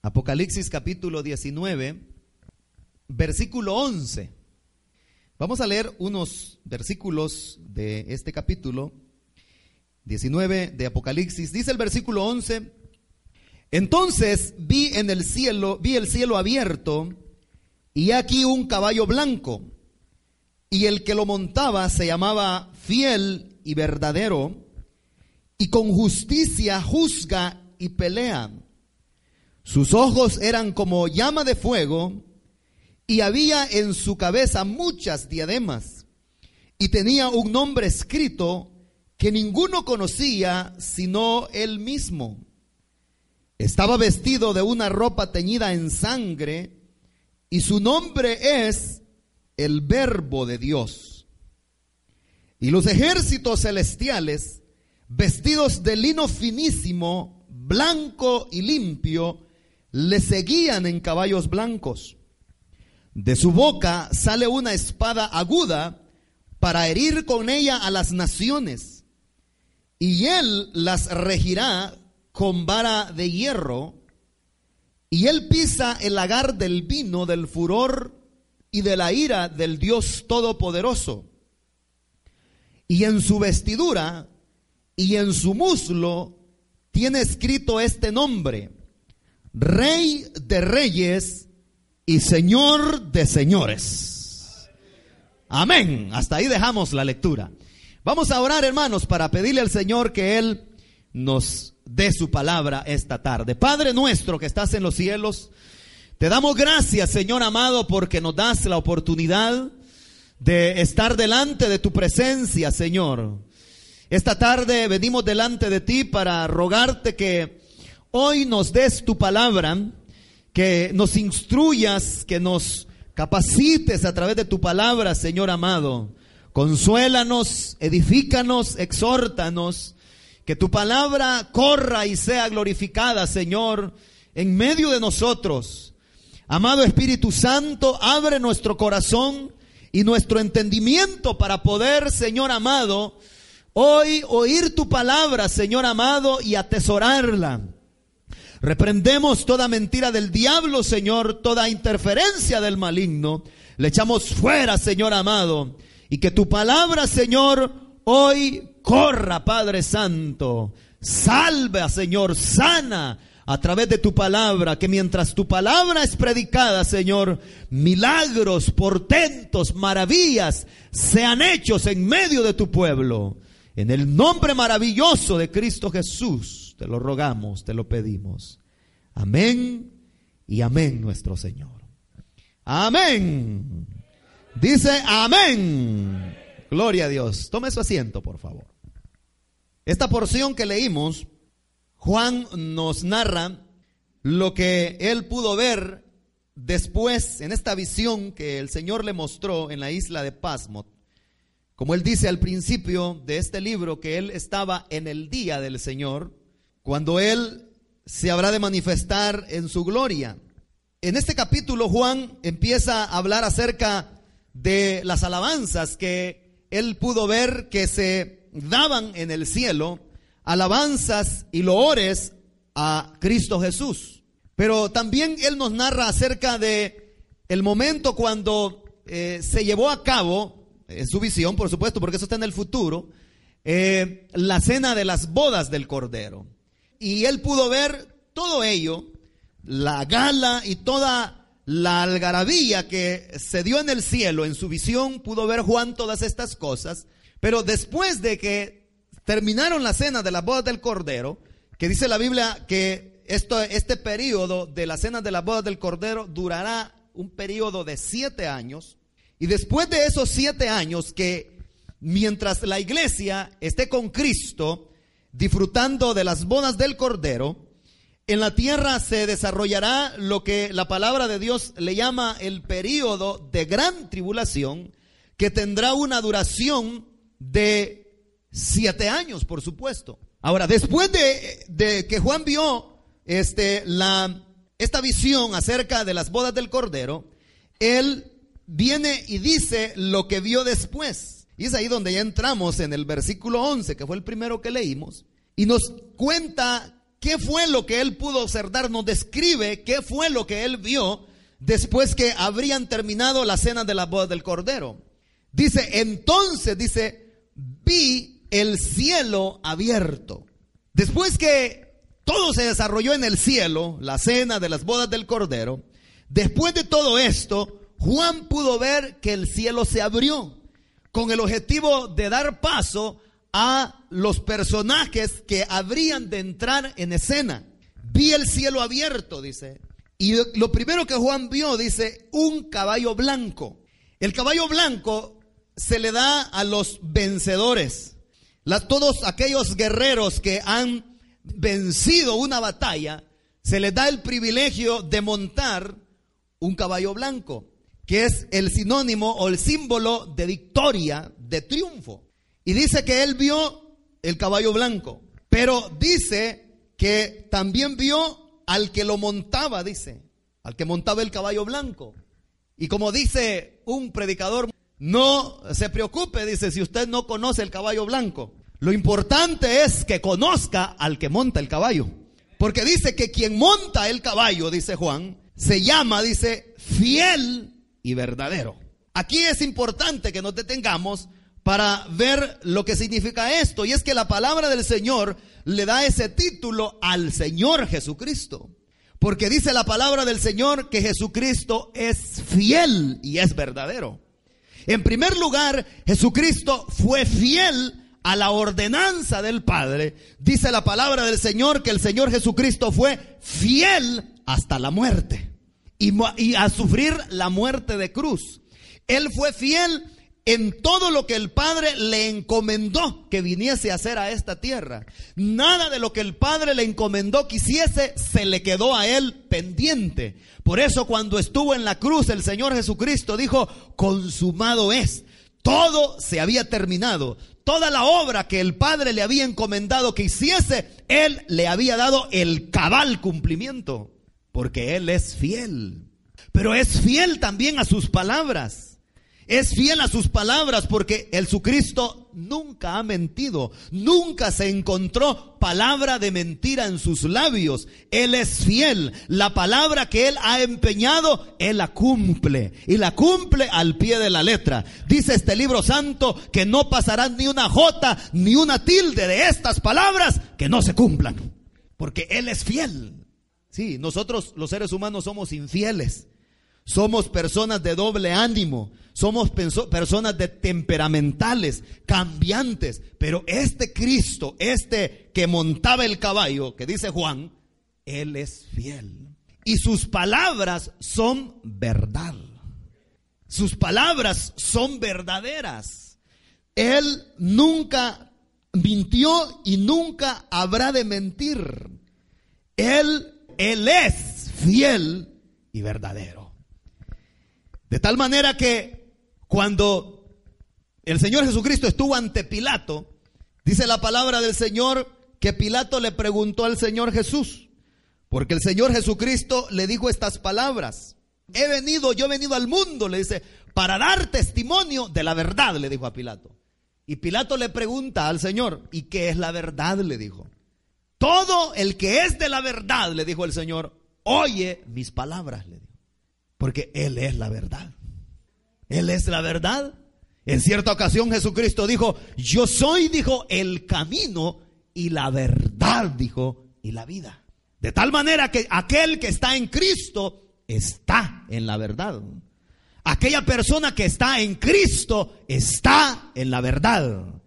Apocalipsis capítulo 19, versículo 11. Vamos a leer unos versículos de este capítulo 19 de Apocalipsis. Dice el versículo 11, entonces vi en el cielo, vi el cielo abierto y aquí un caballo blanco y el que lo montaba se llamaba fiel y verdadero y con justicia juzga y pelea. Sus ojos eran como llama de fuego y había en su cabeza muchas diademas y tenía un nombre escrito que ninguno conocía sino él mismo. Estaba vestido de una ropa teñida en sangre y su nombre es el verbo de Dios. Y los ejércitos celestiales, vestidos de lino finísimo, blanco y limpio, le seguían en caballos blancos. De su boca sale una espada aguda para herir con ella a las naciones. Y él las regirá con vara de hierro. Y él pisa el lagar del vino, del furor y de la ira del Dios Todopoderoso. Y en su vestidura y en su muslo tiene escrito este nombre Rey de reyes y Señor de señores. Amén. Hasta ahí dejamos la lectura. Vamos a orar, hermanos, para pedirle al Señor que Él nos dé su palabra esta tarde. Padre nuestro que estás en los cielos, te damos gracias, Señor amado, porque nos das la oportunidad de estar delante de tu presencia, Señor. Esta tarde venimos delante de ti para rogarte que hoy nos des tu palabra, que nos instruyas, que nos capacites a través de tu palabra, Señor amado. Consuélanos, edifícanos, exhórtanos, que tu palabra corra y sea glorificada, Señor, en medio de nosotros. Amado Espíritu Santo, abre nuestro corazón y nuestro entendimiento para poder, Señor amado, hoy oír tu palabra, Señor amado, y atesorarla. Reprendemos toda mentira del diablo, Señor, toda interferencia del maligno. Le echamos fuera, Señor amado. Y que tu palabra, Señor, hoy corra, Padre Santo. Salve, Señor, sana a través de tu palabra, que mientras tu palabra es predicada, Señor, milagros, portentos, maravillas sean hechos en medio de tu pueblo. En el nombre maravilloso de Cristo Jesús te lo rogamos, te lo pedimos. Amén y amén nuestro Señor. Amén. Dice amén. Gloria a Dios. Tome su asiento, por favor. Esta porción que leímos, Juan nos narra lo que él pudo ver después en esta visión que el Señor le mostró en la isla de Pasmot. Como él dice al principio de este libro que él estaba en el día del Señor, cuando Él se habrá de manifestar en su gloria. En este capítulo Juan empieza a hablar acerca de las alabanzas que él pudo ver que se daban en el cielo, alabanzas y loores a Cristo Jesús. Pero también él nos narra acerca de el momento cuando eh, se llevó a cabo, en su visión, por supuesto, porque eso está en el futuro, eh, la cena de las bodas del Cordero y él pudo ver todo ello, la gala y toda la algarabía que se dio en el cielo, en su visión pudo ver Juan todas estas cosas, pero después de que terminaron la cena de la boda del Cordero, que dice la Biblia que esto, este periodo de la cena de la boda del Cordero durará un periodo de siete años, y después de esos siete años que mientras la iglesia esté con Cristo, disfrutando de las bodas del Cordero, en la tierra se desarrollará lo que la palabra de Dios le llama el período de gran tribulación, que tendrá una duración de siete años, por supuesto. Ahora, después de, que Juan vio este, la, esta visión acerca de las bodas del Cordero, él viene y dice lo que vio después. Y es ahí donde ya entramos en el versículo 11, que fue el primero que leímos, y nos cuenta qué fue lo que él pudo observar, nos describe qué fue lo que él vio después que habrían terminado la cena de la boda del Cordero. Dice, entonces, dice, vi el cielo abierto. Después que todo se desarrolló en el cielo, la cena de las bodas del Cordero, después de todo esto, Juan pudo ver que el cielo se abrió con el objetivo de dar paso a los personajes que habrían de entrar en escena. Vi el cielo abierto, dice. Y lo primero que Juan vio, dice, un caballo blanco. El caballo blanco se le da a los vencedores. todos aquellos guerreros que han vencido una batalla, se les da el privilegio de montar un caballo blanco, que es el sinónimo o el símbolo de victoria, de triunfo. Y dice que él vio el caballo blanco, pero dice que también vio al que lo montaba, dice, al que montaba el caballo blanco. Y como dice un predicador, no se preocupe, dice, si usted no conoce el caballo blanco. Lo importante es que conozca al que monta el caballo. Porque dice que quien monta el caballo, dice Juan, se llama, dice, fiel y verdadero. Aquí es importante que nos detengamos para ver lo que significa esto. Y es que la palabra del Señor le da ese título al Señor Jesucristo. Porque dice la palabra del Señor que Jesucristo es fiel y es verdadero. En primer lugar, Jesucristo fue fiel a la ordenanza del Padre. Dice la palabra del Señor que el Señor Jesucristo fue fiel hasta la muerte y, a sufrir la muerte de cruz. Él fue fiel en todo lo que el Padre le encomendó que viniese a hacer a esta tierra. Nada de lo que el Padre le encomendó que hiciese se le quedó a él pendiente. Por eso cuando estuvo en la cruz el Señor Jesucristo dijo, consumado es. Todo se había terminado. Toda la obra que el Padre le había encomendado que hiciese, Él le había dado el cabal cumplimiento. Porque Él es fiel. Pero es fiel también a sus palabras. Es fiel a sus palabras porque Jesucristo nunca ha mentido, nunca se encontró palabra de mentira en sus labios. Él es fiel. La palabra que él ha empeñado, él la cumple y la cumple al pie de la letra. Dice este libro santo que no pasará ni una jota ni una tilde de estas palabras que no se cumplan, porque él es fiel. Sí, nosotros los seres humanos somos infieles. Somos personas de doble ánimo, somos personas de temperamentales, cambiantes, pero este Cristo, este que montaba el caballo, que dice Juan, Él es fiel. Y sus palabras son verdad. Sus palabras son verdaderas. Él nunca mintió y nunca habrá de mentir. Él, Él es fiel y verdadero. De tal manera que cuando el Señor Jesucristo estuvo ante Pilato, dice la palabra del Señor que Pilato le preguntó al Señor Jesús, porque el Señor Jesucristo le dijo estas palabras. He venido, yo he venido al mundo, le dice, para dar testimonio de la verdad, le dijo a Pilato. Y Pilato le pregunta al Señor, ¿y qué es la verdad? le dijo. Todo el que es de la verdad, le dijo el Señor, oye mis palabras, le dijo. Porque Él es la verdad. Él es la verdad. En cierta ocasión Jesucristo dijo, yo soy, dijo, el camino y la verdad, dijo, y la vida. De tal manera que aquel que está en Cristo está en la verdad. Aquella persona que está en Cristo está en la verdad.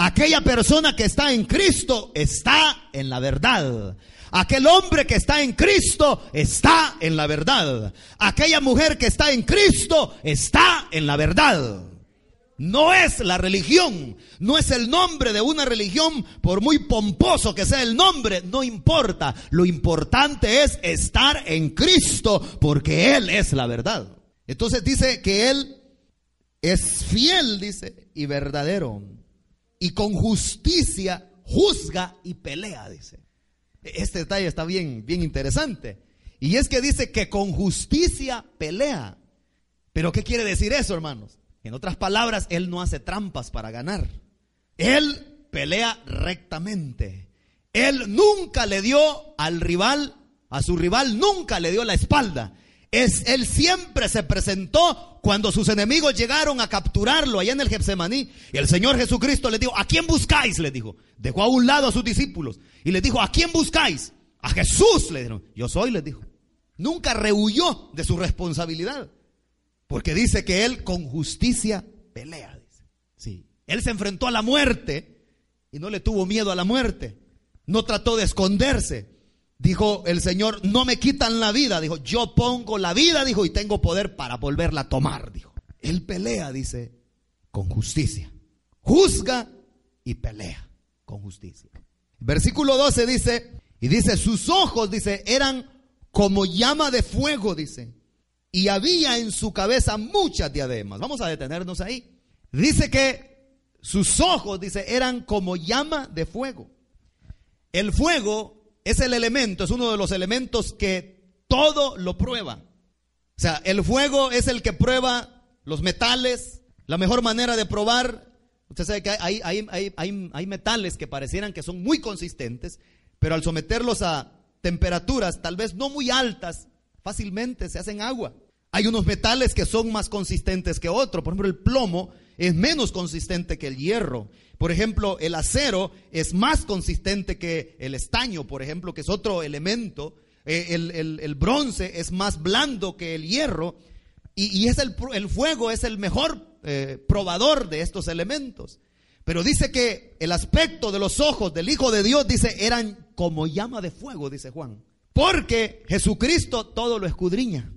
Aquella persona que está en Cristo está en la verdad. Aquel hombre que está en Cristo está en la verdad. Aquella mujer que está en Cristo está en la verdad. no es la religión, no es el nombre de una religión, por muy pomposo que sea el nombre, no importa. Lo importante es estar en Cristo, porque Él es la verdad. Entonces dice que Él es fiel, dice, y verdadero, y con justicia juzga y pelea, dice. Este detalle está bien, bien interesante. Y es que dice que con justicia pelea. Pero ¿qué quiere decir eso, hermanos? En otras palabras, Él no hace trampas para ganar. Él pelea rectamente. Él nunca le dio al rival, a su rival, nunca le dio la espalda. Es, él siempre se presentó cuando sus enemigos llegaron a capturarlo allá en el Getsemaní. Y el Señor Jesucristo le dijo, ¿a quién buscáis? Le dijo. Dejó a un lado a sus discípulos. Y le dijo, ¿a quién buscáis? A Jesús, le dijeron. Yo soy, les dijo. Nunca rehuyó de su responsabilidad. Porque dice que él con justicia pelea. Sí. Él se enfrentó a la muerte y no le tuvo miedo a la muerte. No trató de esconderse. Dijo el Señor, no me quitan la vida. Dijo, yo pongo la vida, dijo, y tengo poder para volverla a tomar. Dijo, él pelea, dice, con justicia. Juzga y pelea con justicia. Versículo 12 dice, y dice, sus ojos, dice, eran como llama de fuego, dice y había en su cabeza muchas diademas. Vamos a detenernos ahí. Dice que sus ojos, dice, eran como llama de fuego. El fuego es el elemento, es uno de los elementos que todo lo prueba. O sea, el fuego es el que prueba los metales, la mejor manera de probar. Usted sabe que hay, hay, hay metales que parecieran que son muy consistentes, pero al someterlos a temperaturas tal vez no muy altas, fácilmente se hacen agua. Hay unos metales que son más consistentes que otros. Por ejemplo, el plomo es menos consistente que el hierro. Por ejemplo, el acero es más consistente que el estaño, por ejemplo, que es otro elemento. Eh, el, bronce es más blando que el hierro. Y, es el, fuego es el mejor eh, probador de estos elementos. Pero dice que el aspecto de los ojos del Hijo de Dios, dice, eran como llama de fuego, dice Juan. Porque Jesucristo todo lo escudriña.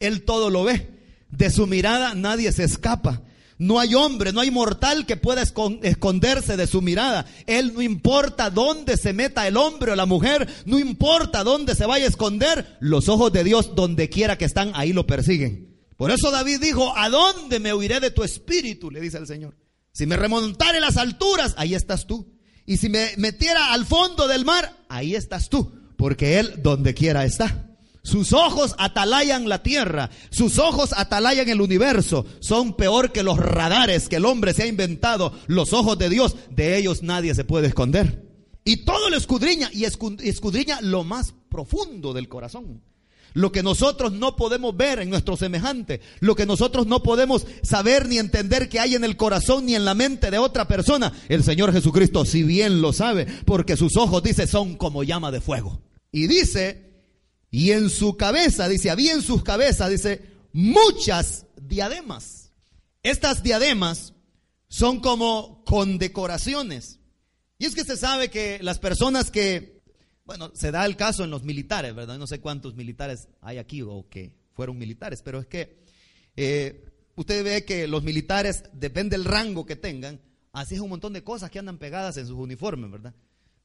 Él todo lo ve. De su mirada nadie se escapa. No hay hombre, no hay mortal que pueda esconderse de su mirada. Él no importa dónde se meta el hombre o la mujer, no importa dónde se vaya a esconder, los ojos de Dios donde quiera que están, ahí lo persiguen. Por eso David dijo, ¿a dónde me huiré de tu espíritu? Le dice el Señor. Si me remontare las alturas, ahí estás tú. Y si me metiera al fondo del mar, ahí estás tú. Porque Él donde quiera está. Sus ojos atalayan la tierra, sus ojos atalayan el universo. Son peor que los radares que el hombre se ha inventado. Los ojos de Dios, de ellos nadie se puede esconder. Y todo lo escudriña y escudriña lo más profundo del corazón. Lo que nosotros no podemos ver en nuestro semejante, lo que nosotros no podemos saber ni entender que hay en el corazón ni en la mente de otra persona, el Señor Jesucristo si bien lo sabe, porque sus ojos, dice, son como llama de fuego. Y dice y en su cabeza, dice, había en sus cabezas, dice, muchas diademas. Estas diademas son como condecoraciones. Y es que se sabe que las personas que, bueno, se da el caso en los militares, ¿verdad? No sé cuántos militares hay aquí o que fueron militares, pero es que eh, usted ve que los militares, depende del rango que tengan, así es un montón de cosas que andan pegadas en sus uniformes, ¿verdad?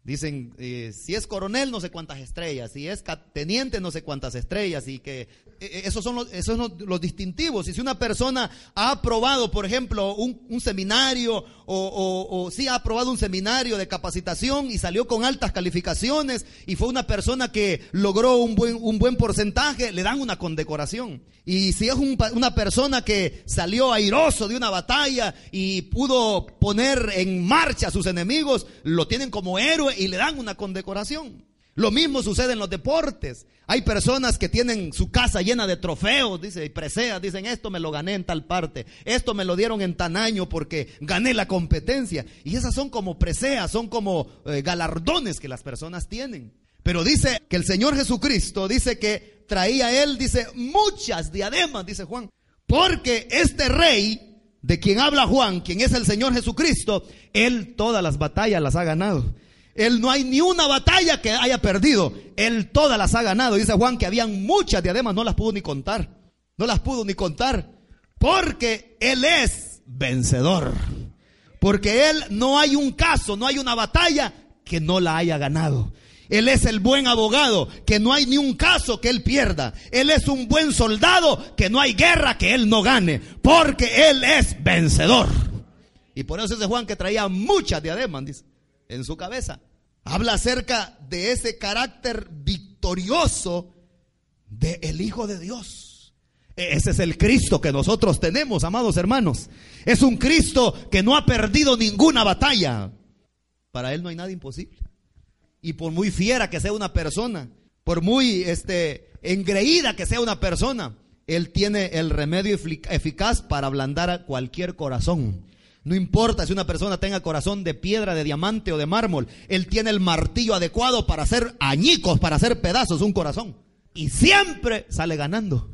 Dicen, eh, si es coronel, no sé cuántas estrellas, si es teniente, no sé cuántas estrellas, y que eh, eh, esos son, los, esos los, distintivos. Y si una persona ha aprobado, por ejemplo, un, seminario, o, si ha aprobado un seminario de capacitación y salió con altas calificaciones, y fue una persona que logró un buen, un buen porcentaje, le dan una condecoración. Y si es una persona que salió airoso de una batalla y pudo poner en marcha a sus enemigos, lo tienen como héroe y le dan una condecoración. Lo mismo sucede en los deportes. Hay personas que tienen su casa llena de trofeos, dice, y preseas, dicen, esto me lo gané en tal parte, esto me lo dieron en tan año porque gané la competencia. Y esas son como preseas, son como eh, galardones que las personas tienen. Pero dice que el Señor Jesucristo dice que traía él, dice, muchas diademas, dice Juan, porque este rey de quien habla Juan, quien es el Señor Jesucristo, él todas las batallas las ha ganado. Él no hay ni una batalla que haya perdido. Él todas las ha ganado. Dice Juan que habían muchas diademas, no las pudo ni contar. No las pudo ni contar. Porque Él es vencedor. Porque Él no hay un caso, no hay una batalla que no la haya ganado. Él es el buen abogado, que no hay ni un caso que Él pierda. Él es un buen soldado, que no hay guerra que Él no gane. Porque Él es vencedor. Y por eso ese Juan que traía muchas diademas dice, en su cabeza. Habla acerca de ese carácter victorioso del el Hijo de Dios. Ese es el Cristo que nosotros tenemos, amados hermanos. Es un Cristo que no ha perdido ninguna batalla. Para Él no hay nada imposible. Y por muy fiera que sea una persona, por muy este, engreída que sea una persona, Él tiene el remedio eficaz para ablandar a cualquier corazón. No importa si una persona tenga corazón de piedra, de diamante o de mármol, Él tiene el martillo adecuado para hacer añicos, para hacer pedazos un corazón. Y siempre sale ganando.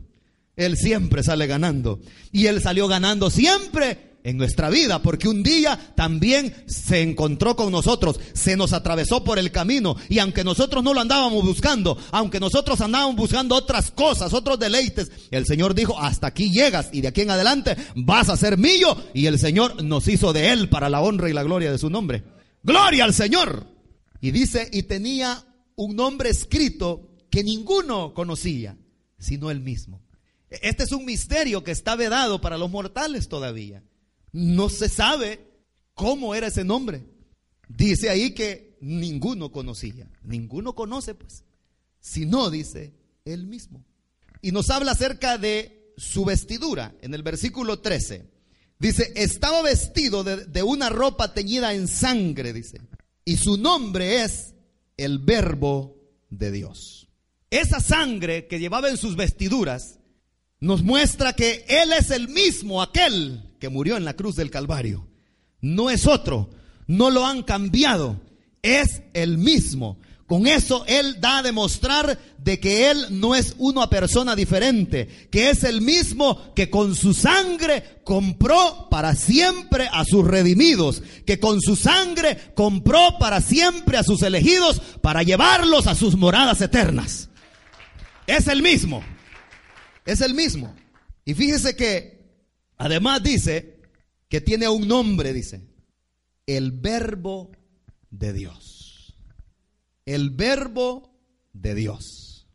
Él siempre sale ganando. Y Él salió ganando siempre en nuestra vida, porque un día también se encontró con nosotros, se nos atravesó por el camino, y aunque nosotros no lo andábamos buscando, aunque nosotros andábamos buscando otras cosas, otros deleites, el Señor dijo, hasta aquí llegas y de aquí en adelante vas a ser mío, y el Señor nos hizo de él para la honra y la gloria de su nombre. Gloria al Señor. Y dice, y tenía un nombre escrito que ninguno conocía, sino él mismo. Este es un misterio que está vedado para los mortales todavía. No se sabe cómo era ese nombre. Dice ahí que ninguno conocía. Ninguno conoce, pues. Si no, dice él mismo. Y nos habla acerca de su vestidura en el versículo 13. Dice, estaba vestido de, de, una ropa teñida en sangre, dice. Y su nombre es el verbo de Dios. Esa sangre que llevaba en sus vestiduras nos muestra que Él es el mismo, aquel que murió en la cruz del Calvario. No es otro, no lo han cambiado, es el mismo. Con eso Él da a demostrar de que Él no es una persona diferente, que es el mismo que con su sangre compró para siempre a sus redimidos, que con su sangre compró para siempre a sus elegidos para llevarlos a sus moradas eternas. Es el mismo. Es el mismo. Y fíjese que además dice que tiene un nombre, dice, el verbo de Dios. El verbo de Dios.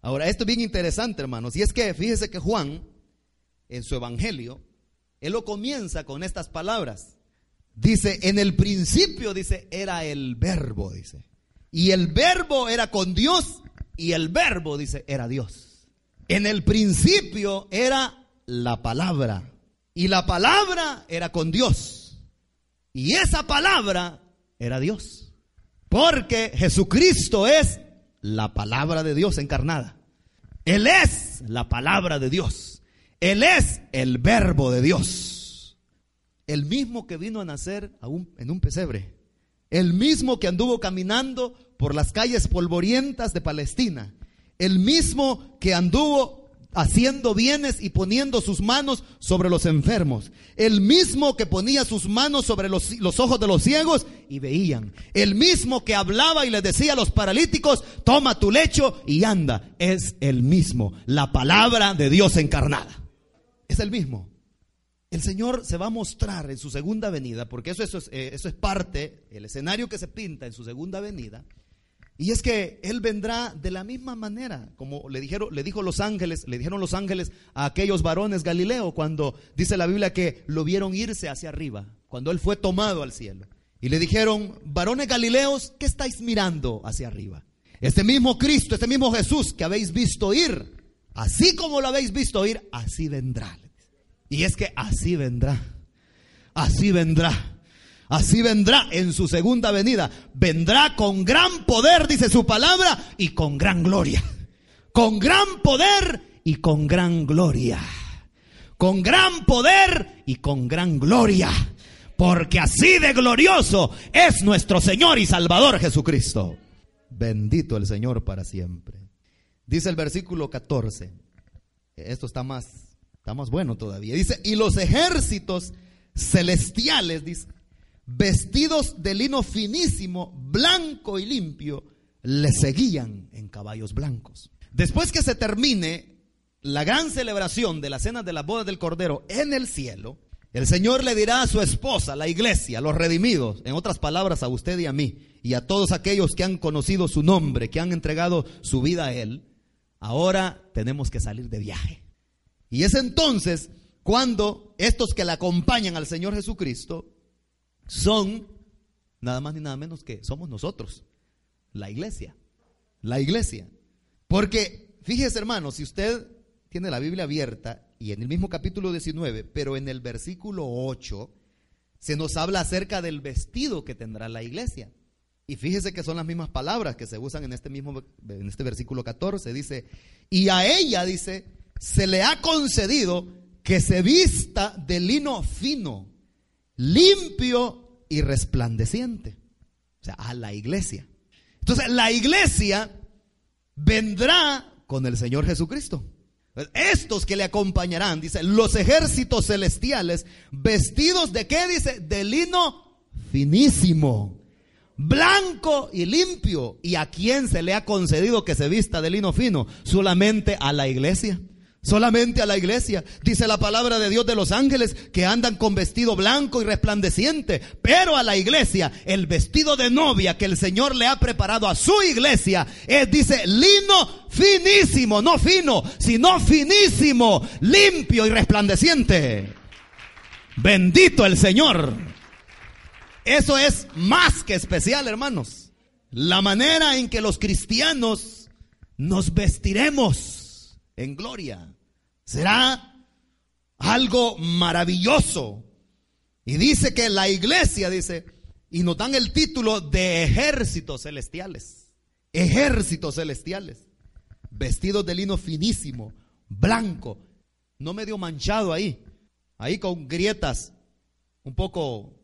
Ahora, esto es bien interesante, hermanos. Y es que fíjese que Juan, en su evangelio, él lo comienza con estas palabras. Dice, en el principio, dice, era el verbo, dice. Y el verbo era con Dios y el verbo, dice, era Dios. En el principio era la palabra. Y la palabra era con Dios. Y esa palabra era Dios. Porque Jesucristo es la palabra de Dios encarnada. Él es la palabra de Dios. Él es el verbo de Dios. El mismo que vino a nacer en un pesebre. El mismo que anduvo caminando por las calles polvorientas de Palestina el mismo que anduvo haciendo bienes y poniendo sus manos sobre los enfermos. El mismo que ponía sus manos sobre los, los, ojos de los ciegos y veían. El mismo que hablaba y le decía a los paralíticos, toma tu lecho y anda. Es el mismo. La palabra de Dios encarnada. Es el mismo. El Señor se va a mostrar en su segunda venida, porque eso, eso, es, eh, eso es parte, el escenario que se pinta en su segunda venida y es que Él vendrá de la misma manera, como le dijeron, le dijo los ángeles, le dijeron los ángeles a aquellos varones Galileo cuando dice la Biblia que lo vieron irse hacia arriba, cuando Él fue tomado al cielo. Y le dijeron, varones Galileos, ¿qué estáis mirando hacia arriba? Este mismo Cristo, este mismo Jesús que habéis visto ir, así como lo habéis visto ir, así vendrá. Y es que así vendrá, así vendrá. Así vendrá en su segunda venida. Vendrá con gran poder, dice su palabra, y con gran gloria. Con gran poder y con gran gloria. Con gran poder y con gran gloria. Porque así de glorioso es nuestro Señor y Salvador Jesucristo. Bendito el Señor para siempre. Dice el versículo 14. Esto está más, está más bueno todavía. Dice, y los ejércitos celestiales, dice, vestidos de lino finísimo, blanco y limpio, le seguían en caballos blancos. Después que se termine la gran celebración de la cena de la boda del Cordero en el cielo, El Señor le dirá a su esposa, la iglesia, los redimidos, en otras palabras a usted y a mí, y a todos aquellos que han conocido su nombre, que han entregado su vida a Él, ahora tenemos que salir de viaje. Y es entonces cuando estos que le acompañan al Señor Jesucristo son nada más ni nada menos que somos nosotros, la iglesia, la iglesia. Porque fíjese hermano, si usted tiene la Biblia abierta y en el mismo capítulo 19, pero en el versículo 8 se nos habla acerca del vestido que tendrá la iglesia. Y fíjese que son las mismas palabras que se usan en este mismo en este versículo 14, dice, "Y a ella dice, se le ha concedido que se vista de lino fino, limpio y resplandeciente." O sea, a la iglesia. Entonces, la iglesia vendrá con el Señor Jesucristo. Estos que le acompañarán, dice, los ejércitos celestiales, vestidos de qué, dice, de lino finísimo, blanco y limpio. ¿Y a quién se le ha concedido que se vista de lino fino? Solamente a la iglesia. Solamente a la iglesia. Dice la palabra de Dios de los ángeles que andan con vestido blanco y resplandeciente. Pero a la iglesia, el vestido de novia que el Señor le ha preparado a su iglesia es, dice, lino finísimo, no fino, sino finísimo, limpio y resplandeciente. Bendito el Señor. Eso es más que especial, hermanos. La manera en que los cristianos nos vestiremos en gloria. Será algo maravilloso. Y dice que la iglesia, dice, y nos dan el título de ejércitos celestiales. Ejércitos celestiales. Vestidos de lino finísimo, blanco, no medio manchado ahí, ahí con grietas, un poco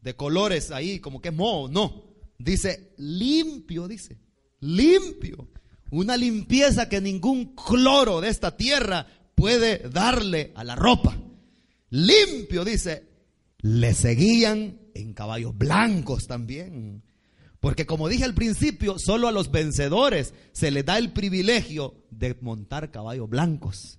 de colores ahí, como que moho, no. Dice limpio, dice, limpio. Una limpieza que ningún cloro de esta tierra puede darle a la ropa. Limpio, dice. Le seguían en caballos blancos también. Porque como dije al principio, solo a los vencedores se les da el privilegio de montar caballos blancos.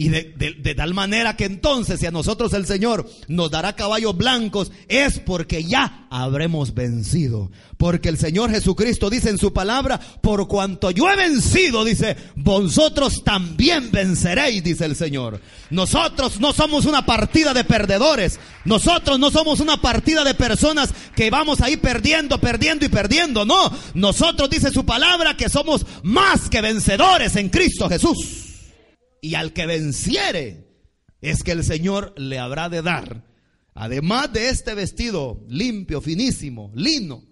Y de, tal manera que entonces si a nosotros el Señor nos dará caballos blancos es porque ya habremos vencido. Porque el Señor Jesucristo dice en su palabra, por cuanto yo he vencido, dice, vosotros también venceréis, dice el Señor. Nosotros no somos una partida de perdedores. Nosotros no somos una partida de personas que vamos ahí perdiendo, perdiendo y perdiendo. No, nosotros dice su palabra que somos más que vencedores en Cristo Jesús. Y al que venciere es que el Señor le habrá de dar, además de este vestido limpio, finísimo, lino,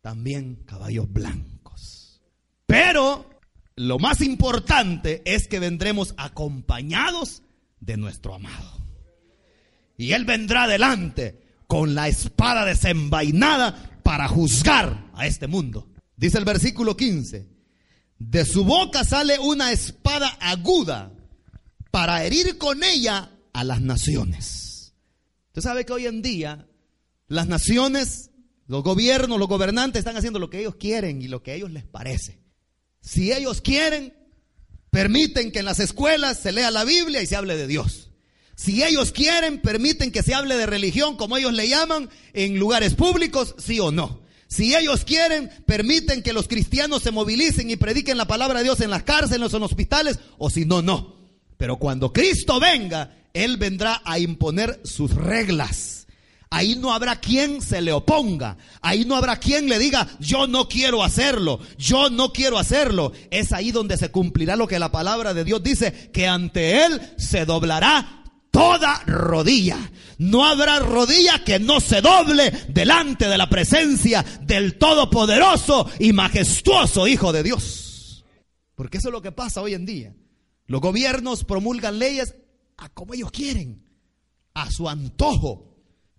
también caballos blancos. Pero lo más importante es que vendremos acompañados de nuestro amado. Y Él vendrá adelante con la espada desenvainada para juzgar a este mundo. Dice el versículo 15. De su boca sale una espada aguda para herir con ella a las naciones. Usted sabe que hoy en día las naciones, los gobiernos, los gobernantes están haciendo lo que ellos quieren y lo que a ellos les parece. Si ellos quieren, permiten que en las escuelas se lea la Biblia y se hable de Dios. Si ellos quieren, permiten que se hable de religión, como ellos le llaman, en lugares públicos, sí o no. Si ellos quieren, permiten que los cristianos se movilicen y prediquen la palabra de Dios en las cárceles, en los hospitales, o si no, no. Pero cuando Cristo venga, Él vendrá a imponer sus reglas. Ahí no habrá quien se le oponga. Ahí no habrá quien le diga, yo no quiero hacerlo, yo no quiero hacerlo. Es ahí donde se cumplirá lo que la palabra de Dios dice, que ante Él se doblará toda rodilla. No habrá rodilla que no se doble delante de la presencia del todopoderoso y majestuoso Hijo de Dios. Porque eso es lo que pasa hoy en día. Los gobiernos promulgan leyes a como ellos quieren, a su antojo.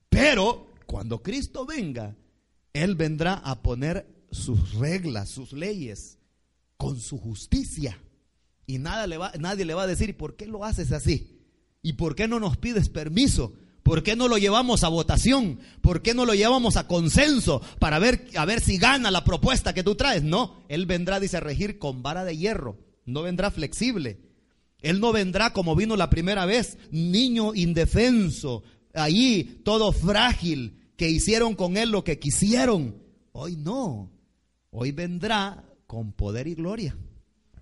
Pero cuando Cristo venga, Él vendrá a poner sus reglas, sus leyes, con su justicia. Y nada le va, nadie le va a decir, ¿por qué lo haces así? ¿Y por qué no nos pides permiso? ¿Por qué no lo llevamos a votación? ¿Por qué no lo llevamos a consenso para ver, a ver si gana la propuesta que tú traes? No, Él vendrá, dice, a regir con vara de hierro. No vendrá flexible. Él no vendrá como vino la primera vez, niño indefenso, ahí todo frágil, que hicieron con él lo que quisieron. Hoy no. Hoy vendrá con poder y gloria.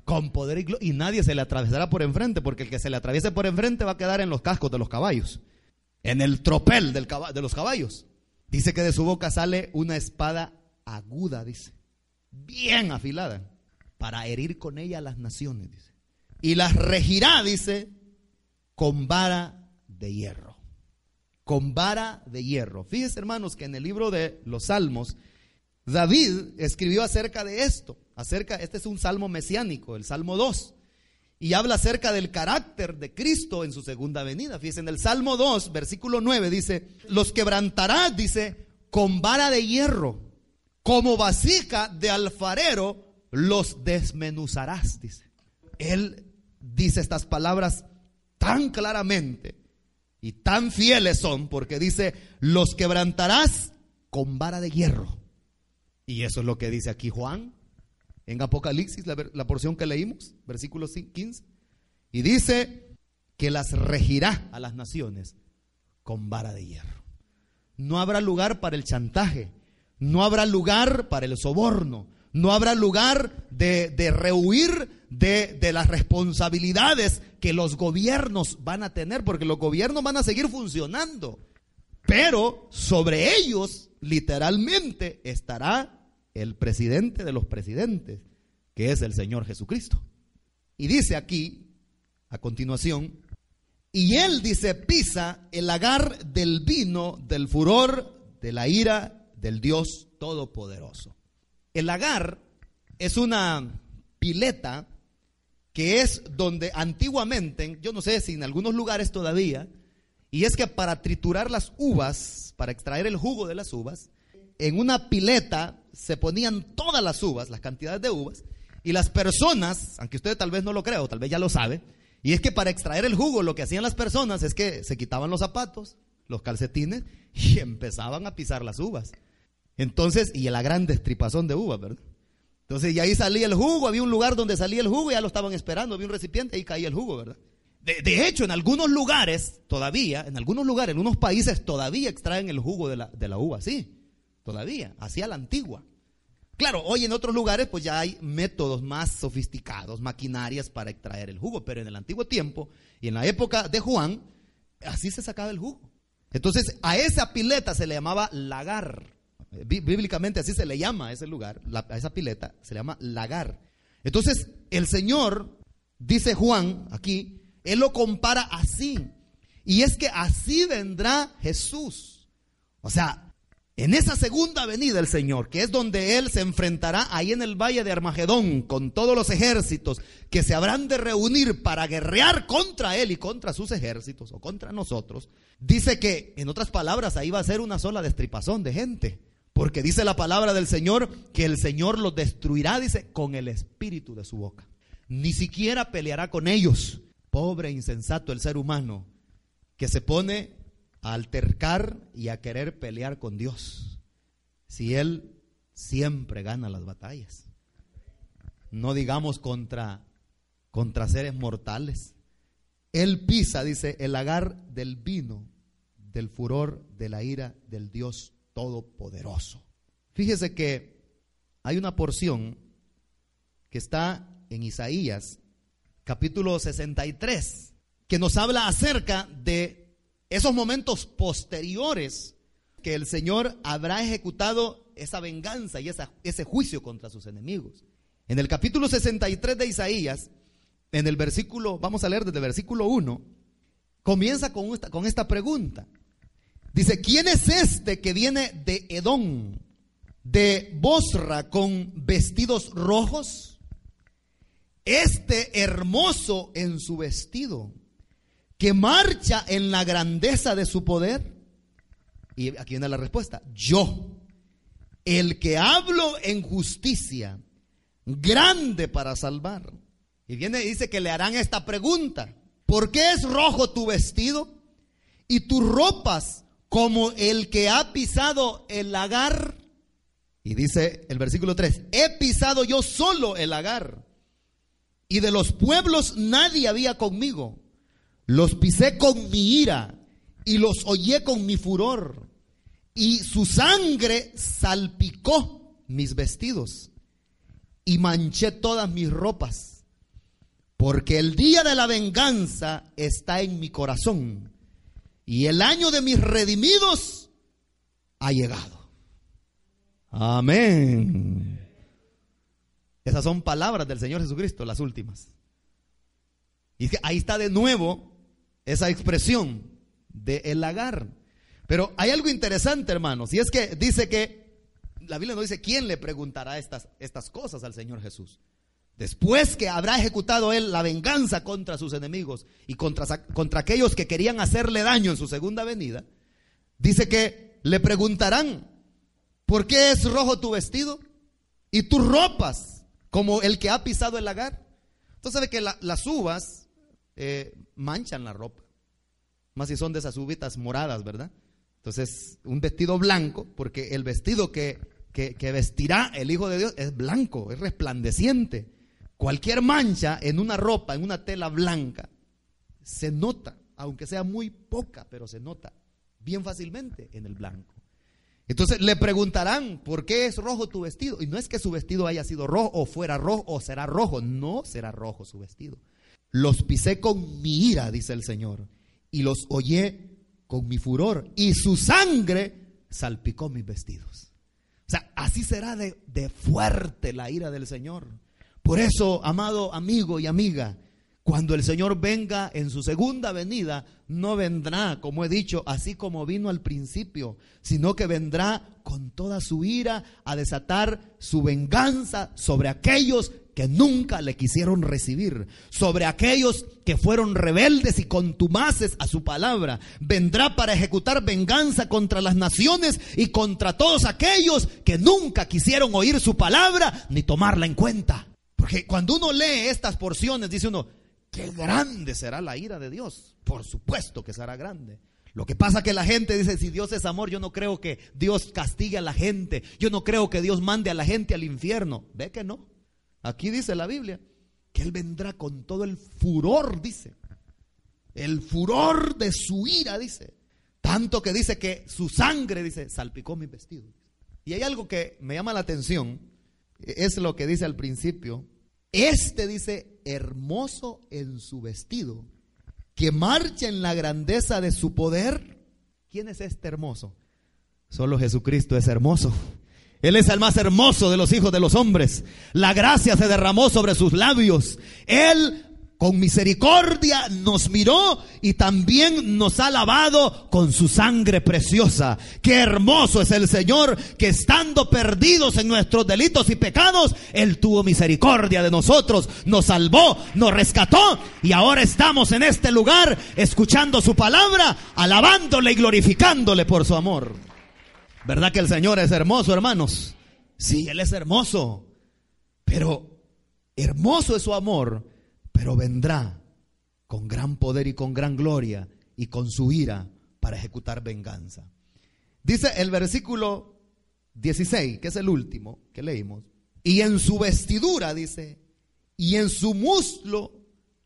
Con poder y. Y nadie se le atravesará por enfrente, porque el que se le atraviese por enfrente va a quedar en los cascos de los caballos. En el tropel de los caballos. Dice que de su boca sale una espada aguda, dice. Bien afilada. Para herir con ella a las naciones, dice. Y las regirá, dice, con vara de hierro. Con vara de hierro. Fíjense, hermanos, que en el libro de los Salmos, David escribió acerca de esto. Acerca, este es un salmo mesiánico, el Salmo 2. Y habla acerca del carácter de Cristo en su segunda venida. Fíjense, en el Salmo 2, versículo 9, dice: Los quebrantarás, dice, con vara de hierro, como vasija de alfarero, los desmenuzarás, dice. Él dice estas palabras tan claramente y tan fieles son porque dice, los quebrantarás con vara de hierro. Y eso es lo que dice aquí Juan en Apocalipsis, la, porción que leímos, versículo 15. Y dice que las regirá a las naciones con vara de hierro. No habrá lugar para el chantaje, no habrá lugar para el soborno, no habrá lugar de, de rehuir de, de, las responsabilidades que los gobiernos van a tener, porque los gobiernos van a seguir funcionando. Pero sobre ellos, literalmente, estará el presidente de los presidentes, que es el Señor Jesucristo. Y dice aquí, a continuación, y él dice, pisa el lagar del vino, del furor, de la ira del Dios Todopoderoso. El lagar es una pileta que es donde antiguamente, yo no sé si en algunos lugares todavía, y es que para triturar las uvas, para extraer el jugo de las uvas, en una pileta se ponían todas las uvas, las cantidades de uvas, y las personas, aunque usted tal vez no lo crea o tal vez ya lo sabe, y es que para extraer el jugo lo que hacían las personas es que se quitaban los zapatos, los calcetines y empezaban a pisar las uvas. Entonces, y la gran destripazón de uvas, ¿verdad? Entonces, y ahí salía el jugo, había un lugar donde salía el jugo, ya lo estaban esperando, había un recipiente, y caía el jugo, ¿verdad? De, hecho, en algunos lugares, todavía, en algunos lugares, en unos países todavía extraen el jugo de la, de la uva, sí, todavía, hacia la antigua. Claro, hoy en otros lugares pues ya hay métodos más sofisticados, maquinarias para extraer el jugo, pero en el antiguo tiempo y en la época de Juan, así se sacaba el jugo. Entonces, a esa pileta se le llamaba lagar. Bíblicamente así se le llama a ese lugar, a esa pileta, se le llama lagar. Entonces, el Señor, dice Juan aquí, Él lo compara así. Y es que así vendrá Jesús. O sea, en esa segunda venida del Señor, que es donde Él se enfrentará ahí en el valle de Armagedón con todos los ejércitos que se habrán de reunir para guerrear contra Él y contra sus ejércitos o contra nosotros, dice que, en otras palabras, ahí va a ser una sola destripazón de gente. Porque dice la palabra del Señor que el Señor los destruirá, dice, con el espíritu de su boca. Ni siquiera peleará con ellos. Pobre e insensato el ser humano que se pone a altercar y a querer pelear con Dios. Si Él siempre gana las batallas. No digamos contra, contra seres mortales. Él pisa, dice, el lagar del vino, del furor, de la ira del Dios Todopoderoso. Fíjese que hay una porción que está en Isaías, capítulo 63, que nos habla acerca de esos momentos posteriores que el Señor habrá ejecutado esa venganza y ese juicio contra sus enemigos. En el capítulo 63 de Isaías, en el versículo, vamos a leer desde el versículo 1, comienza con esta, con esta pregunta. Dice, ¿quién es este que viene de Edom, de Bosra con vestidos rojos? Este hermoso en su vestido, que marcha en la grandeza de su poder. Y aquí viene la respuesta, yo, el que hablo en justicia, grande para salvar. Y viene y dice que le harán esta pregunta, ¿por qué es rojo tu vestido y tus ropas como el que ha pisado el lagar. Y dice el versículo 3, he pisado yo solo el lagar. Y de los pueblos nadie había conmigo. Los pisé con mi ira y los hollé con mi furor, y su sangre salpicó mis vestidos, y manché todas mis ropas, porque el día de la venganza está en mi corazón, y el año de mis redimidos ha llegado. Amén. Esas son palabras del Señor Jesucristo, las últimas. Y ahí está de nuevo esa expresión de el lagar. Pero hay algo interesante, hermanos, y es que dice que la Biblia no dice quién le preguntará estas, estas cosas al Señor Jesús. Después que habrá ejecutado él la venganza contra sus enemigos y contra, contra aquellos que querían hacerle daño en su segunda venida, dice que le preguntarán, ¿por qué es rojo tu vestido? Y tus ropas, como el que ha pisado el lagar. Entonces sabe que las uvas eh, manchan la ropa. Más si son de esas uvitas moradas, ¿verdad? Entonces, un vestido blanco, porque el vestido que, que, que vestirá el Hijo de Dios es blanco, es resplandeciente. Cualquier mancha en una ropa, en una tela blanca, se nota, aunque sea muy poca, pero se nota bien fácilmente en el blanco. Entonces le preguntarán, ¿por qué es rojo tu vestido? Y no es que su vestido haya sido rojo o fuera rojo o será rojo, no será rojo su vestido. Los pisé con mi ira, dice el Señor, y los hollé con mi furor, y su sangre salpicó mis vestidos. O sea, así será de, de fuerte la ira del Señor. Por eso, amado amigo y amiga, cuando el Señor venga en su segunda venida, no vendrá, como he dicho, así como vino al principio, sino que vendrá con toda su ira a desatar su venganza sobre aquellos que nunca le quisieron recibir, sobre aquellos que fueron rebeldes y contumaces a su palabra. Vendrá para ejecutar venganza contra las naciones y contra todos aquellos que nunca quisieron oír su palabra ni tomarla en cuenta. Porque cuando uno lee estas porciones, dice uno, qué grande será la ira de Dios. Por supuesto que será grande. Lo que pasa que la gente dice, si Dios es amor, yo no creo que Dios castigue a la gente. Yo no creo que Dios mande a la gente al infierno. Ve que no. Aquí dice la Biblia que Él vendrá con todo el furor, dice. El furor de su ira, dice. Tanto que dice que su sangre, dice, salpicó mi vestido. Y hay algo que me llama la atención. Es lo que dice al principio. Este dice, hermoso en su vestido, que marcha en la grandeza de su poder. ¿Quién es este hermoso? Solo Jesucristo es hermoso. Él es el más hermoso de los hijos de los hombres. La gracia se derramó sobre sus labios. Él con misericordia nos miró y también nos ha lavado con su sangre preciosa. Qué hermoso es el Señor que estando perdidos en nuestros delitos y pecados, Él tuvo misericordia de nosotros, nos salvó, nos rescató y ahora estamos en este lugar escuchando su palabra, alabándole y glorificándole por su amor. ¿Verdad que el Señor es hermoso, hermanos? Sí, Él es hermoso, pero hermoso es su amor pero vendrá con gran poder y con gran gloria y con su ira para ejecutar venganza. Dice el versículo 16, que es el último que leímos, y en su vestidura, dice, y en su muslo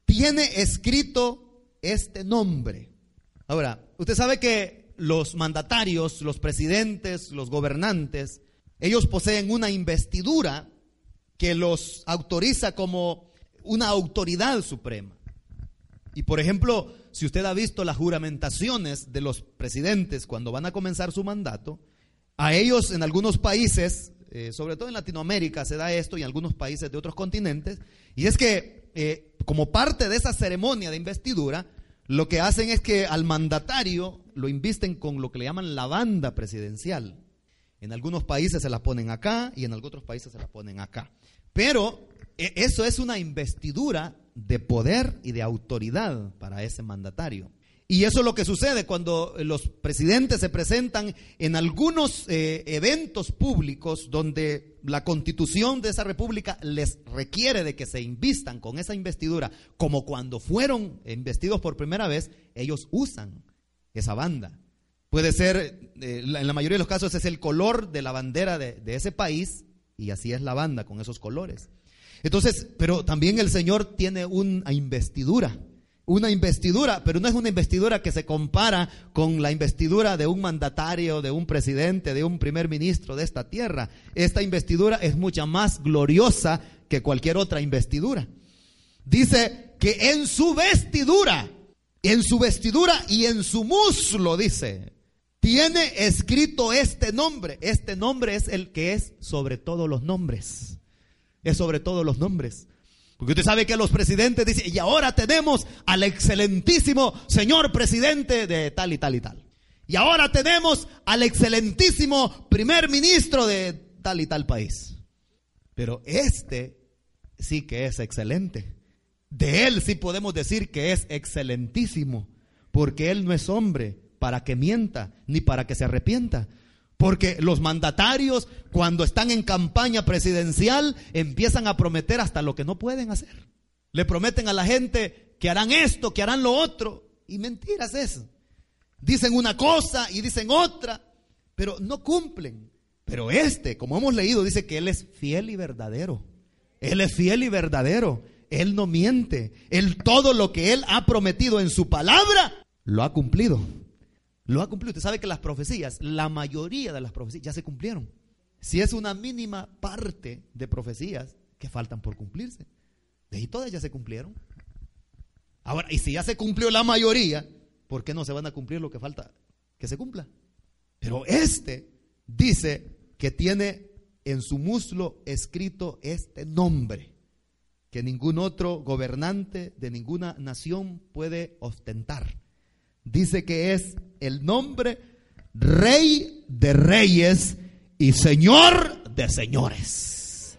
tiene escrito este nombre. Ahora, usted sabe que los mandatarios, los presidentes, los gobernantes, ellos poseen una investidura que los autoriza como una autoridad suprema. Y por ejemplo, si usted ha visto las juramentaciones de los presidentes cuando van a comenzar su mandato, a ellos en algunos países, eh, sobre todo en Latinoamérica se da esto y en algunos países de otros continentes, y es que eh, como parte de esa ceremonia de investidura, lo que hacen es que al mandatario lo invisten con lo que le llaman la banda presidencial. En algunos países se la ponen acá y en otros países se la ponen acá. Pero e, eso es una investidura de poder y de autoridad para ese mandatario. Y eso es lo que sucede cuando los presidentes se presentan en algunos eh, eventos públicos donde la constitución de esa república les requiere de que se invistan con esa investidura, como cuando fueron investidos por primera vez, ellos usan esa banda. Puede ser, eh, en la mayoría de los casos es el color de la bandera de ese país y así es la banda con esos colores. Entonces, pero también el Señor tiene una investidura, una investidura, pero no es una investidura que se compara con la investidura de un mandatario, de un presidente, de un primer ministro de esta tierra. Esta investidura es mucha más gloriosa que cualquier otra investidura. Dice que en su vestidura, en su vestidura y en su muslo, dice, tiene escrito este nombre. Este nombre es el que es sobre todos los nombres. Es sobre todos los nombres. Porque usted sabe que los presidentes dicen, y ahora tenemos al excelentísimo señor presidente de tal y tal y tal. Y ahora tenemos al excelentísimo primer ministro de tal y tal país. Pero este sí que es excelente. De él sí podemos decir que es excelentísimo, porque él no es hombre para que mienta, ni para que se arrepienta. Porque los mandatarios, cuando están en campaña presidencial, empiezan a prometer hasta lo que no pueden hacer. Le prometen a la gente que harán esto, que harán lo otro. Y mentiras eso. Dicen una cosa y dicen otra, pero no cumplen. Pero este, como hemos leído, dice que Él es fiel y verdadero. Él es fiel y verdadero. Él no miente. Él todo lo que Él ha prometido en su palabra, lo ha cumplido. Lo ha cumplido. Usted sabe que las profecías, la mayoría de las profecías ya se cumplieron. Si es una mínima parte de profecías que faltan por cumplirse. De ahí todas ya se cumplieron. Ahora, y si ya se cumplió la mayoría, ¿por qué no se van a cumplir lo que falta que se cumpla? Pero este dice que tiene en su muslo escrito este nombre que ningún otro gobernante de ninguna nación puede ostentar dice que es el nombre Rey de Reyes y Señor de Señores.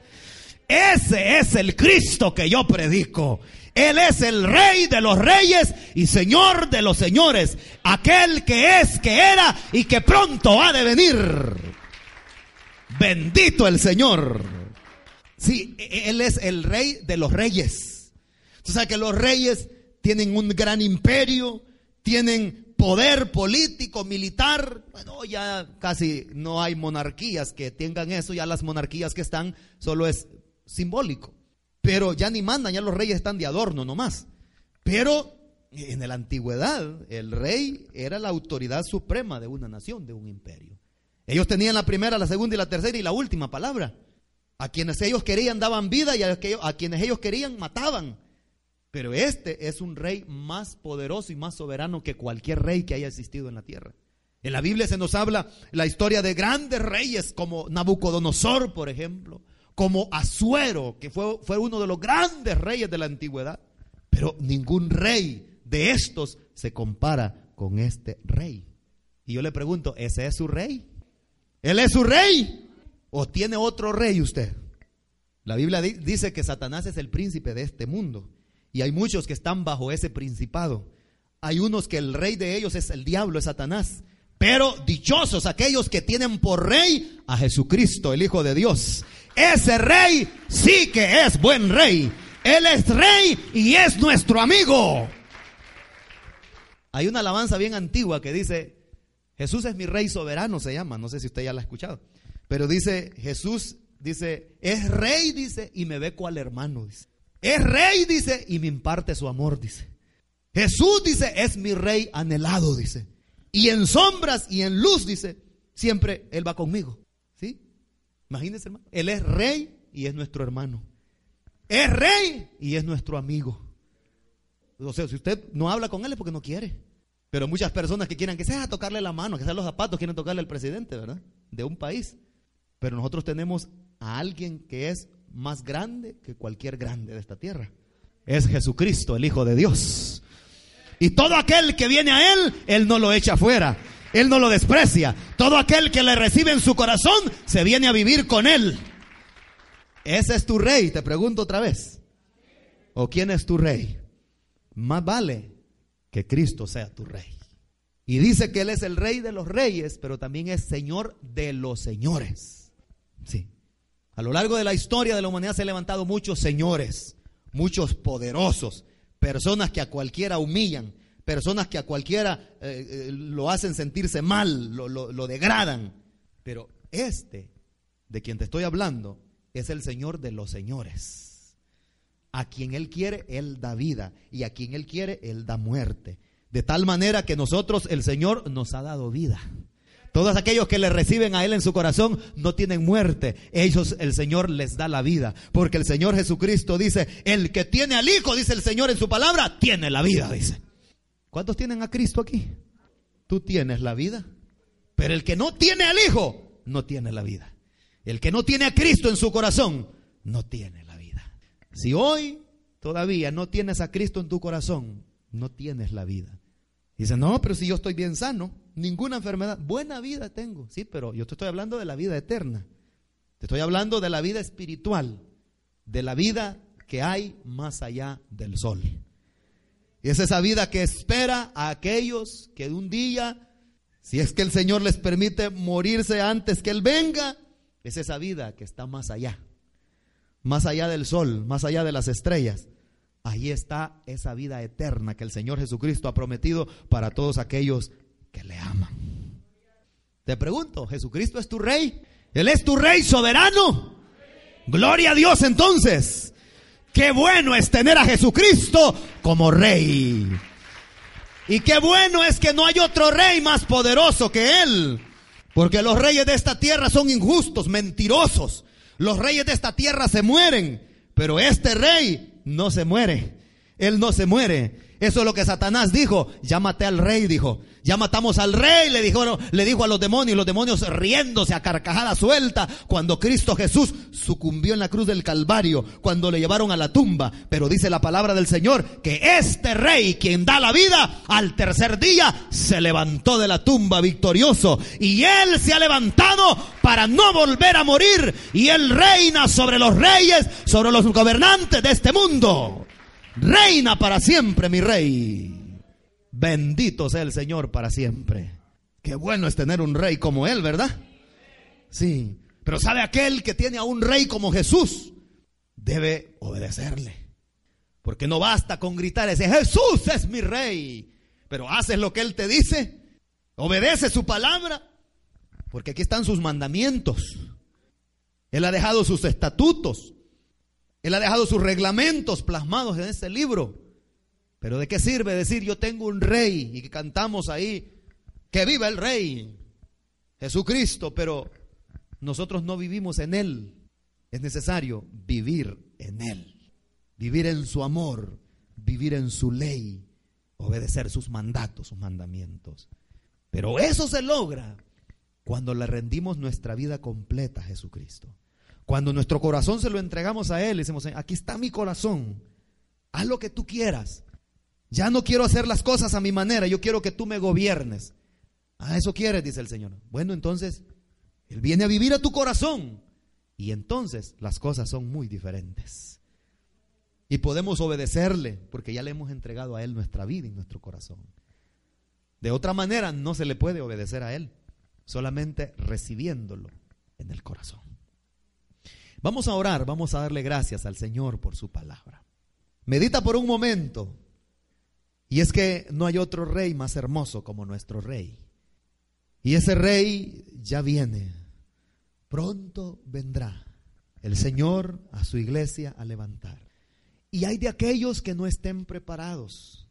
Ese es el Cristo que yo predico. Él es el Rey de los Reyes y Señor de los Señores. Aquel que es, que era y que pronto ha de venir. Bendito el Señor. Sí, Él es el Rey de los Reyes. Tú sabes que los reyes tienen un gran imperio, tienen poder político, militar. Bueno, ya casi no hay monarquías que tengan eso, ya las monarquías que están solo es simbólico. Pero ya ni mandan, ya los reyes están de adorno nomás. Pero en la antigüedad el rey era la autoridad suprema de una nación, de un imperio. Ellos tenían la primera, la segunda y la tercera y la última palabra. A quienes ellos querían daban vida y a, quienes ellos querían mataban. Pero este es un rey más poderoso y más soberano que cualquier rey que haya existido en la tierra. En la Biblia se nos habla la historia de grandes reyes como Nabucodonosor, por ejemplo, como Asuero, que fue, fue uno de los grandes reyes de la antigüedad. Pero ningún rey de estos se compara con este rey. Y yo le pregunto, ¿ese es su rey? ¿Él es su rey? ¿O tiene otro rey usted? La Biblia dice que Satanás es el príncipe de este mundo y hay muchos que están bajo ese principado. Hay unos que el rey de ellos es el diablo, es Satanás. Pero dichosos aquellos que tienen por rey a Jesucristo, el Hijo de Dios. Ese rey sí que es buen rey. Él es rey y es nuestro amigo. Hay una alabanza bien antigua que dice, Jesús es mi rey soberano, se llama, no sé si usted ya la ha escuchado, pero dice, Jesús dice, es rey, dice, y me ve cual hermano, dice. Es rey, dice, y me imparte su amor, dice. Jesús dice, es mi rey anhelado, dice. Y en sombras y en luz, dice, siempre Él va conmigo. ¿Sí? Imagínense, hermano. Él es rey y es nuestro hermano. Es rey y es nuestro amigo. O sea, si usted no habla con Él es porque no quiere. Pero muchas personas que quieran que sea tocarle la mano, que sean los zapatos, quieren tocarle al presidente, ¿verdad? De un país. Pero nosotros tenemos a alguien que es más grande que cualquier grande de esta tierra. Es Jesucristo, el Hijo de Dios. Y todo aquel que viene a Él, Él no lo echa fuera. Él no lo desprecia. Todo aquel que le recibe en su corazón, se viene a vivir con Él. Ese es tu rey, te pregunto otra vez. ¿O quién es tu rey? Más vale que Cristo sea tu rey. Y dice que Él es el rey de los reyes, pero también es Señor de los señores. Sí. A lo largo de la historia de la humanidad se han levantado muchos señores, muchos poderosos, personas que a cualquiera humillan, personas que a cualquiera eh, eh, lo hacen sentirse mal, lo, lo degradan. Pero este, de quien te estoy hablando, es el Señor de los señores. A quien Él quiere, Él da vida. Y a quien Él quiere, Él da muerte. De tal manera que nosotros, el Señor, nos ha dado vida. Todos aquellos que le reciben a Él en su corazón no tienen muerte. Ellos, el Señor les da la vida. Porque el Señor Jesucristo dice, el que tiene al Hijo, dice el Señor en su palabra, tiene la vida, dice. ¿Cuántos tienen a Cristo aquí? Tú tienes la vida. Pero el que no tiene al Hijo, no tiene la vida. El que no tiene a Cristo en su corazón, no tiene la vida. Si hoy todavía no tienes a Cristo en tu corazón, no tienes la vida. Dice, no, pero si yo estoy bien sano, ninguna enfermedad, buena vida tengo. Sí, pero yo te estoy hablando de la vida eterna. Te estoy hablando de la vida espiritual, de la vida que hay más allá del sol. Y es esa vida que espera a aquellos que un día, si es que el Señor les permite morirse antes que Él venga, es esa vida que está más allá, más allá del sol, más allá de las estrellas. Ahí está esa vida eterna que el Señor Jesucristo ha prometido para todos aquellos que le. Te pregunto, ¿Jesucristo es tu rey? ¿Él es tu rey soberano? Gloria a Dios entonces. Qué bueno es tener a Jesucristo como rey. Y qué bueno es que no hay otro rey más poderoso que Él. Porque los reyes de esta tierra son injustos, mentirosos. Los reyes de esta tierra se mueren. Pero este rey no se muere. Él no se muere. Eso es lo que Satanás dijo. Maté al rey, dijo. Ya matamos al rey, le dijo, le dijo a los demonios, los demonios riéndose a carcajada suelta cuando Cristo Jesús sucumbió en la cruz del Calvario, cuando le llevaron a la tumba. Pero dice la palabra del Señor que este rey, quien da la vida, al tercer día se levantó de la tumba victorioso. Y él se ha levantado para no volver a morir. Y él reina sobre los reyes, sobre los gobernantes de este mundo. Reina para siempre, mi rey. Bendito sea el Señor para siempre. Qué bueno es tener un rey como Él, ¿verdad? Sí. Pero sabe aquel que tiene a un rey como Jesús, debe obedecerle. Porque no basta con gritar ese Jesús es mi rey. Pero haces lo que Él te dice. Obedece su palabra. Porque aquí están sus mandamientos. Él ha dejado sus estatutos. Él ha dejado sus reglamentos plasmados en este libro. Pero ¿de qué sirve decir yo tengo un rey y que cantamos ahí, que viva el rey, Jesucristo, pero nosotros no vivimos en Él? Es necesario vivir en Él, vivir en su amor, vivir en su ley, obedecer sus mandatos, sus mandamientos. Pero eso se logra cuando le rendimos nuestra vida completa a Jesucristo. Cuando nuestro corazón se lo entregamos a Él, decimos, aquí está mi corazón, haz lo que tú quieras. Ya no quiero hacer las cosas a mi manera, yo quiero que tú me gobiernes. Ah, eso quieres, dice el Señor. Bueno, entonces, Él viene a vivir a tu corazón. Y entonces las cosas son muy diferentes. Y podemos obedecerle porque ya le hemos entregado a Él nuestra vida y nuestro corazón. De otra manera no se le puede obedecer a Él, solamente recibiéndolo en el corazón. Vamos a orar, vamos a darle gracias al Señor por su palabra. Medita por un momento. Y es que no hay otro rey más hermoso como nuestro rey. Y ese rey ya viene. Pronto vendrá el Señor a su iglesia a levantar. Y hay de aquellos que no estén preparados.